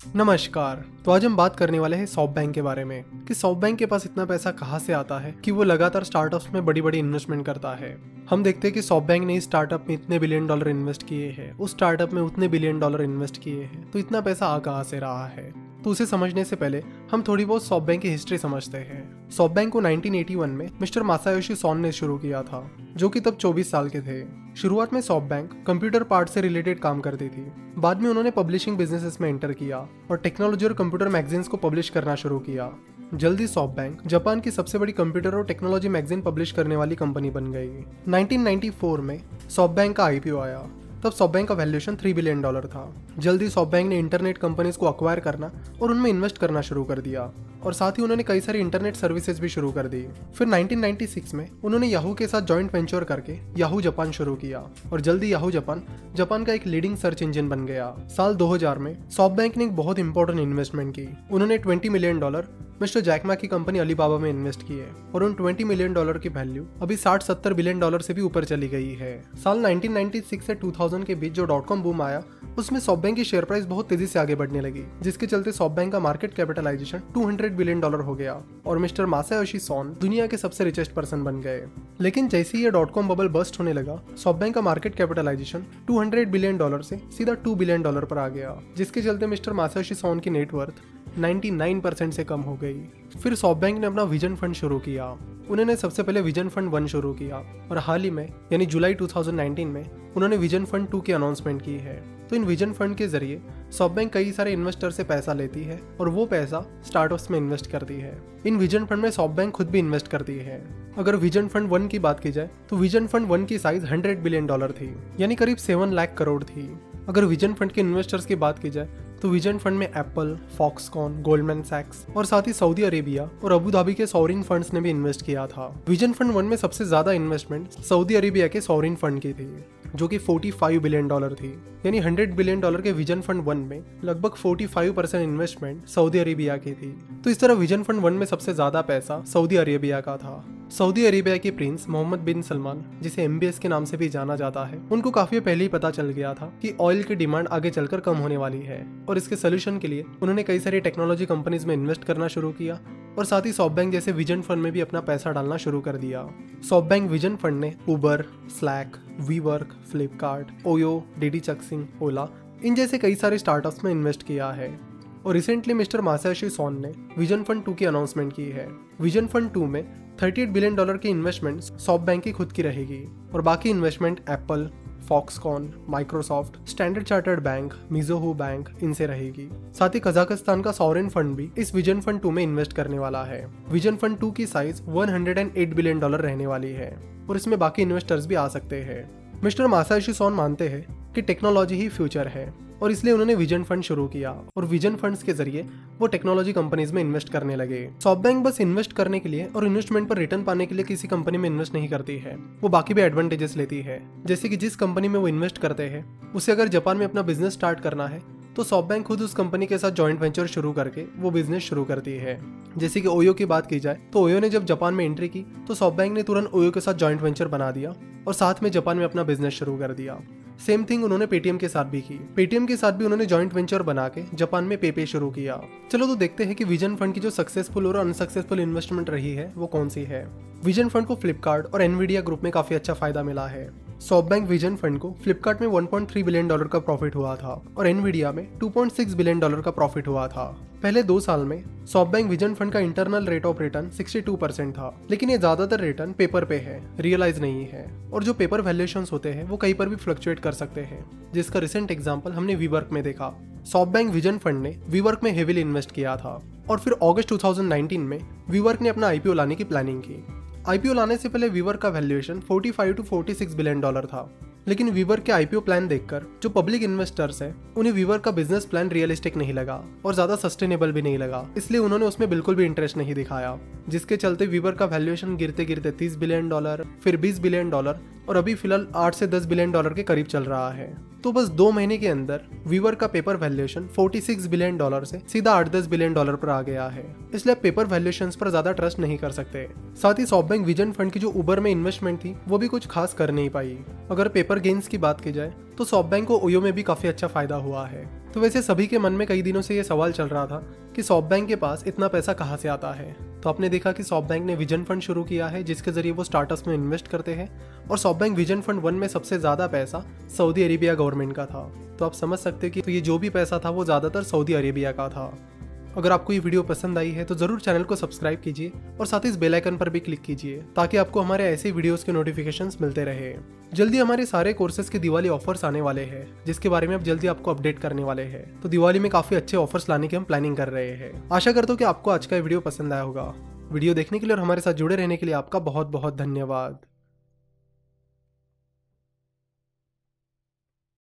नमस्कार। तो आज हम बात करने वाले हैं सॉफ्ट बैंक के बारे में, कि सॉफ्ट बैंक के पास इतना पैसा कहाँ से आता है कि वो लगातार स्टार्टअप्स में बड़ी बड़ी इन्वेस्टमेंट करता है। हम देखते हैं कि सॉफ्ट बैंक ने इस स्टार्टअप में इतने बिलियन डॉलर इन्वेस्ट किए हैं, उस स्टार्टअप में उतने बिलियन डॉलर इन्वेस्ट किए हैं तो इतना पैसा आ कहाँ से रहा है? तो उसे समझने से पहले हम थोड़ी बहुत सॉफ्ट बैंक की हिस्ट्री समझते हैं। सॉफ्ट बैंक को 1981 में मिस्टर मासायोशी सोन ने शुरू किया था, जो कि तब 24 साल के थे। शुरुआत में सॉफ्ट बैंक कंप्यूटर पार्ट से रिलेटेड काम करती थी। बाद में उन्होंने पब्लिशिंग बिजनेसेस में एंटर किया और टेक्नोलॉजी और कंप्यूटर मैगजीन्स को पब्लिश करना शुरू किया। जल्दी सॉफ्ट बैंक जापान की सबसे बड़ी कंप्यूटर और टेक्नोलॉजी मैगजीन पब्लिश करने वाली कंपनी बन गई। 1994 में सॉफ्ट बैंक का आईपीओ आया। तब सॉफ्ट बैंक का वैल्यूएशन थ्री बिलियन डॉलर था। जल्दी सॉफ्ट बैंक ने इंटरनेट कंपनीज़ को अक्वायर करना और उनमें इन्वेस्ट करना शुरू कर दिया। और साथ ही उन्होंने कई सारी इंटरनेट सर्विसेज़ भी शुरू कर दी। फिर 1996 में उन्होंने याहू के साथ जॉइंट वेंचर करके याहू जापान शुरू किया और जल्दी याहू जापान जापान का एक लीडिंग सर्च इंजन बन गया। साल 2000 में सॉफ्ट बैंक ने एक बहुत इंपॉर्टेंट इन्वेस्टमेंट की। उन्होंने 20 million dollar mister Jack Ma की कंपनी अलीबाबा में इन्वेस्ट की है और उन 20 मिलियन डॉलर की वैल्यू अभी 60-70 बिलियन डॉलर से भी ऊपर चली गई है। साल 1996 से 2000 के बीच जो डॉट कॉम बूम आया, उसमें सॉफ्ट बैंक की शेयर प्राइस बहुत तेज़ी से आगे बढ़ने लगी, जिसके चलते सॉफ्ट बैंक का मार्केट कैपिटलाइजेशन 200 बिलियन डॉलर हो गया और मिस्टर मासायोशी सोन दुनिया के सबसे रिचेस्ट पर्सन बन गए। लेकिन जैसे ही ये डॉट कॉम बबल बस्ट होने लगा सॉफ्ट बैंक का मार्केट कैपिटलाइजेशन 200 बिलियन डॉलर से सीधा 2 बिलियन डॉलर पर आ गया, जिसके चलते मिस्टर मासायोशी सोन की नेटवर्थ 99% से कम हो गई। फिर सॉफ्ट बैंक ने अपना विजन फंड शुरू किया। उन्होंने सबसे पहले विजन फंड वन शुरू किया और हाल ही में, यानी जुलाई 2019 में, उन्होंने विजन फंड टू की अनाउंसमेंट की है। तो इन विजन फंड के ज़रिए सॉफ्ट बैंक कई सारे इन्वेस्टर से पैसा लेती है और वो पैसा स्टार्टअप्स में इन्वेस्ट करती है। इन विजन फंड में सॉफ्ट बैंक खुद भी इन्वेस्ट करती है। अगर विजन फंड वन की बात की जाए तो विजन फंड वन की साइज़ 100 बिलियन डॉलर थी, यानी करीब सेवन लाख करोड़ थी। अगर विजन फंड के इन्वेस्टर्स की बात की जाए तो विजन फंड में एप्पल फॉक्सकॉन गोल्डमैन सैक्स और साथ ही सऊदी अरेबिया और अबू धाबी के सॉवरिन फंड्स ने भी इन्वेस्ट किया था। विजन फंड वन में सबसे ज़्यादा इन्वेस्टमेंट सऊदी अरेबिया के सॉवरिन फंड की थी, जो कि 45 बिलियन डॉलर थी। यानी 100 बिलियन डॉलर के विजन फंड वन में लगभग 45 परसेंट इन्वेस्टमेंट सऊदी अरेबिया की थी। तो इस तरह विजन फंड वन में सबसे ज़्यादा पैसा सऊदी अरेबिया का था। सऊदी अरेबिया के प्रिंस मोहम्मद बिन सलमान, जिसे एमबीएस के नाम से भी जाना जाता है, उनको काफ़ी पहले ही पता चल गया था कि ऑयल की डिमांड आगे चलकर कम होने वाली है, और इसके सोल्यूशन के लिए उन्होंने कई सारी टेक्नोलॉजी कंपनीज़ में इन्वेस्ट करना शुरू किया, और साथ ही सॉफ्ट बैंक जैसे विजन फंड में भी अपना पैसा डालना शुरू कर दिया। सॉफ्ट बैंक विजन फंड ने Uber Slack WeWork Flipkart OYO DiDi Chuxing Ola इन जैसे कई सारे स्टार्टअप्स में इन्वेस्ट किया है। और रिसेंटली मिस्टर मासाशी सोन ने विजन फंड टू की अनाउंसमेंट की है। विजन फंड टू में 38 बिलियन डॉलर की इन्वेस्टमेंट सॉफ्ट बैंक की खुद की रहेगी और बाकी investment Apple Foxconn Microsoft Standard Chartered Bank Mizuho Bank इनसे रहेगी। साथ ही कजाकिस्तान का सॉरेन फंड भी इस विजन फंड टू में इन्वेस्ट करने वाला है। विजन फंड टू की साइज़ 108 बिलियन डॉलर रहने वाली है और इसमें बाकी इन्वेस्टर्स भी आ सकते हैं। मिस्टर मासाशी सोन मानते हैं कि टेक्नोलॉजी ही फ्यूचर है और इसलिए उन्होंने विजन फंड शुरू किया और विजन फंड्स के ज़रिए वो टेक्नोलॉजी कंपनीज़ में इन्वेस्ट करने लगे। सॉफ्ट बैंक बस इन्वेस्ट करने के लिए और इन्वेस्टमेंट पर रिटर्न पाने के लिए किसी कंपनी में इन्वेस्ट नहीं करती है। वो बाकी भी एडवांटेजेस लेती है। जैसे कि जिस कंपनी में वो इन्वेस्ट करते हैं, उसे अगर जापान में अपना बिज़नेस स्टार्ट करना है तो सॉफ्ट बैंक खुद उस कंपनी के साथ जॉइंट वेंचर शुरू करके वो बिज़नेस शुरू करती है। जैसे कि ओयो की बात की जाए तो ओयो ने जब जापान में एंट्री की तो सॉफ्ट बैंक ने तुरंत ओयो के साथ जॉइंट वेंचर बना दिया और साथ में जापान में अपना बिज़नेस शुरू कर दिया। सेम थिंग उन्होंने पेटीएम के साथ भी की। पेटीएम के साथ भी उन्होंने जॉइंट वेंचर बना के जापान में पेपे शुरू किया। चलो तो देखते हैं कि विजन फंड की जो सक्सेसफुल और अनसक्सेसफुल इन्वेस्टमेंट रही है, वो कौन सी है? विजन फंड को फ्लिपकार्ट और एनवीडिया ग्रुप में काफ़ी अच्छा फ़ायदा मिला है। सॉफ्ट बैंक विजन फंड को फ्लिपकार्ट में 1.3 बिलियन डॉलर का प्रॉफिट हुआ था और एनवीडिया में 2.6 बिलियन डॉलर का प्रॉफिट हुआ था। पहले दो साल में सॉफ्ट बैंक विजन फंड का internal rate of return 62 percent था, लेकिन ये ज़्यादातर रिटर्न पेपर पे है रियलाइज़ नहीं है। और जो पेपर वैल्यूएशन होते हैं, वो कहीं पर भी फ्लक्चुएट कर सकते हैं, जिसका रिसेंट एग्ज़ाम्पल हमने वीवर्क में देखा। सॉफ्ट बैंक विजन फंड ने वीवर्क में हेविली इन्वेस्ट किया था और फिर अगस्त 2019 में वीवर्क ने अपना आईपीओ लाने की प्लानिंग की। आईपीओ लाने से पहले वीवर का वैल्यूएशन 45 टू 46 बिलियन डॉलर था। लेकिन वीवर के आईपीओ प्लान देखकर, जो पब्लिक इन्वेस्टर्स हैं, उन्हें वीवर का बिज़नेस प्लान रियलिस्टिक नहीं लगा और ज़्यादा सस्टेनेबल भी नहीं लगा। इसलिए उन्होंने उसमें बिल्कुल भी इंटरेस्ट नहीं दिखाया, जिसके चलते वीवर का वैल्यूएशन गिरते गिरते 30 बिलियन डॉलर फिर 20 बिलियन डॉलर और अभी फ़िलहाल 8 से 10 बिलियन डॉलर के करीब चल रहा है। तो बस दो महीने के अंदर वीवर का पेपर वैल्यूएशन 46 बिलियन डॉलर से सीधा आठ दस बिलियन डॉलर पर आ गया है। इसलिए पेपर वैल्यूएशन पर ज़्यादा ट्रस्ट नहीं कर सकते। साथ ही सॉफ्ट बैंक विजन फंड की जो उबर में इन्वेस्टमेंट थी, वो भी कुछ खास कर नहीं पाई। अगर पेपर गेन्स की बात की जाए तो सॉफ्ट बैंक को ओयो में भी काफ़ी अच्छा फ़ायदा हुआ है। तो वैसे सभी के मन में कई दिनों से ये सवाल चल रहा था कि सॉप बैंक के पास इतना पैसा कहाँ से आता है। तो आपने देखा कि सॉप बैंक ने विजन फंड शुरू किया है, जिसके ज़रिए वो स्टार्टअप्स में इन्वेस्ट करते हैं, और SoftBank vision fund one में सबसे ज़्यादा पैसा सऊदी अरेबिया गवर्नमेंट का था। तो आप समझ सकते हो कि तो ये जो भी पैसा था, वो ज़्यादातर सऊदी अरेबिया का था। अगर आपको ये वीडियो पसंद आई है तो ज़रूर चैनल को सब्सक्राइब कीजिए और साथ ही इस बेल आइकन पर भी क्लिक कीजिए, ताकि आपको हमारे ऐसे वीडियोस के नोटिफिकेशंस मिलते रहे। जल्दी हमारे सारे कोर्सेज के दिवाली ऑफर्स आने वाले हैं, जिसके बारे में अब जल्दी आपको अपडेट करने वाले हैं। तो दिवाली में काफ़ी अच्छे ऑफर्स लाने की हम प्लानिंग कर रहे हैं। आशा करता हूँ कि आपको आज का वीडियो पसंद आया होगा। वीडियो देखने के लिए और हमारे साथ जुड़े रहने के लिए आपका बहुत बहुत धन्यवाद।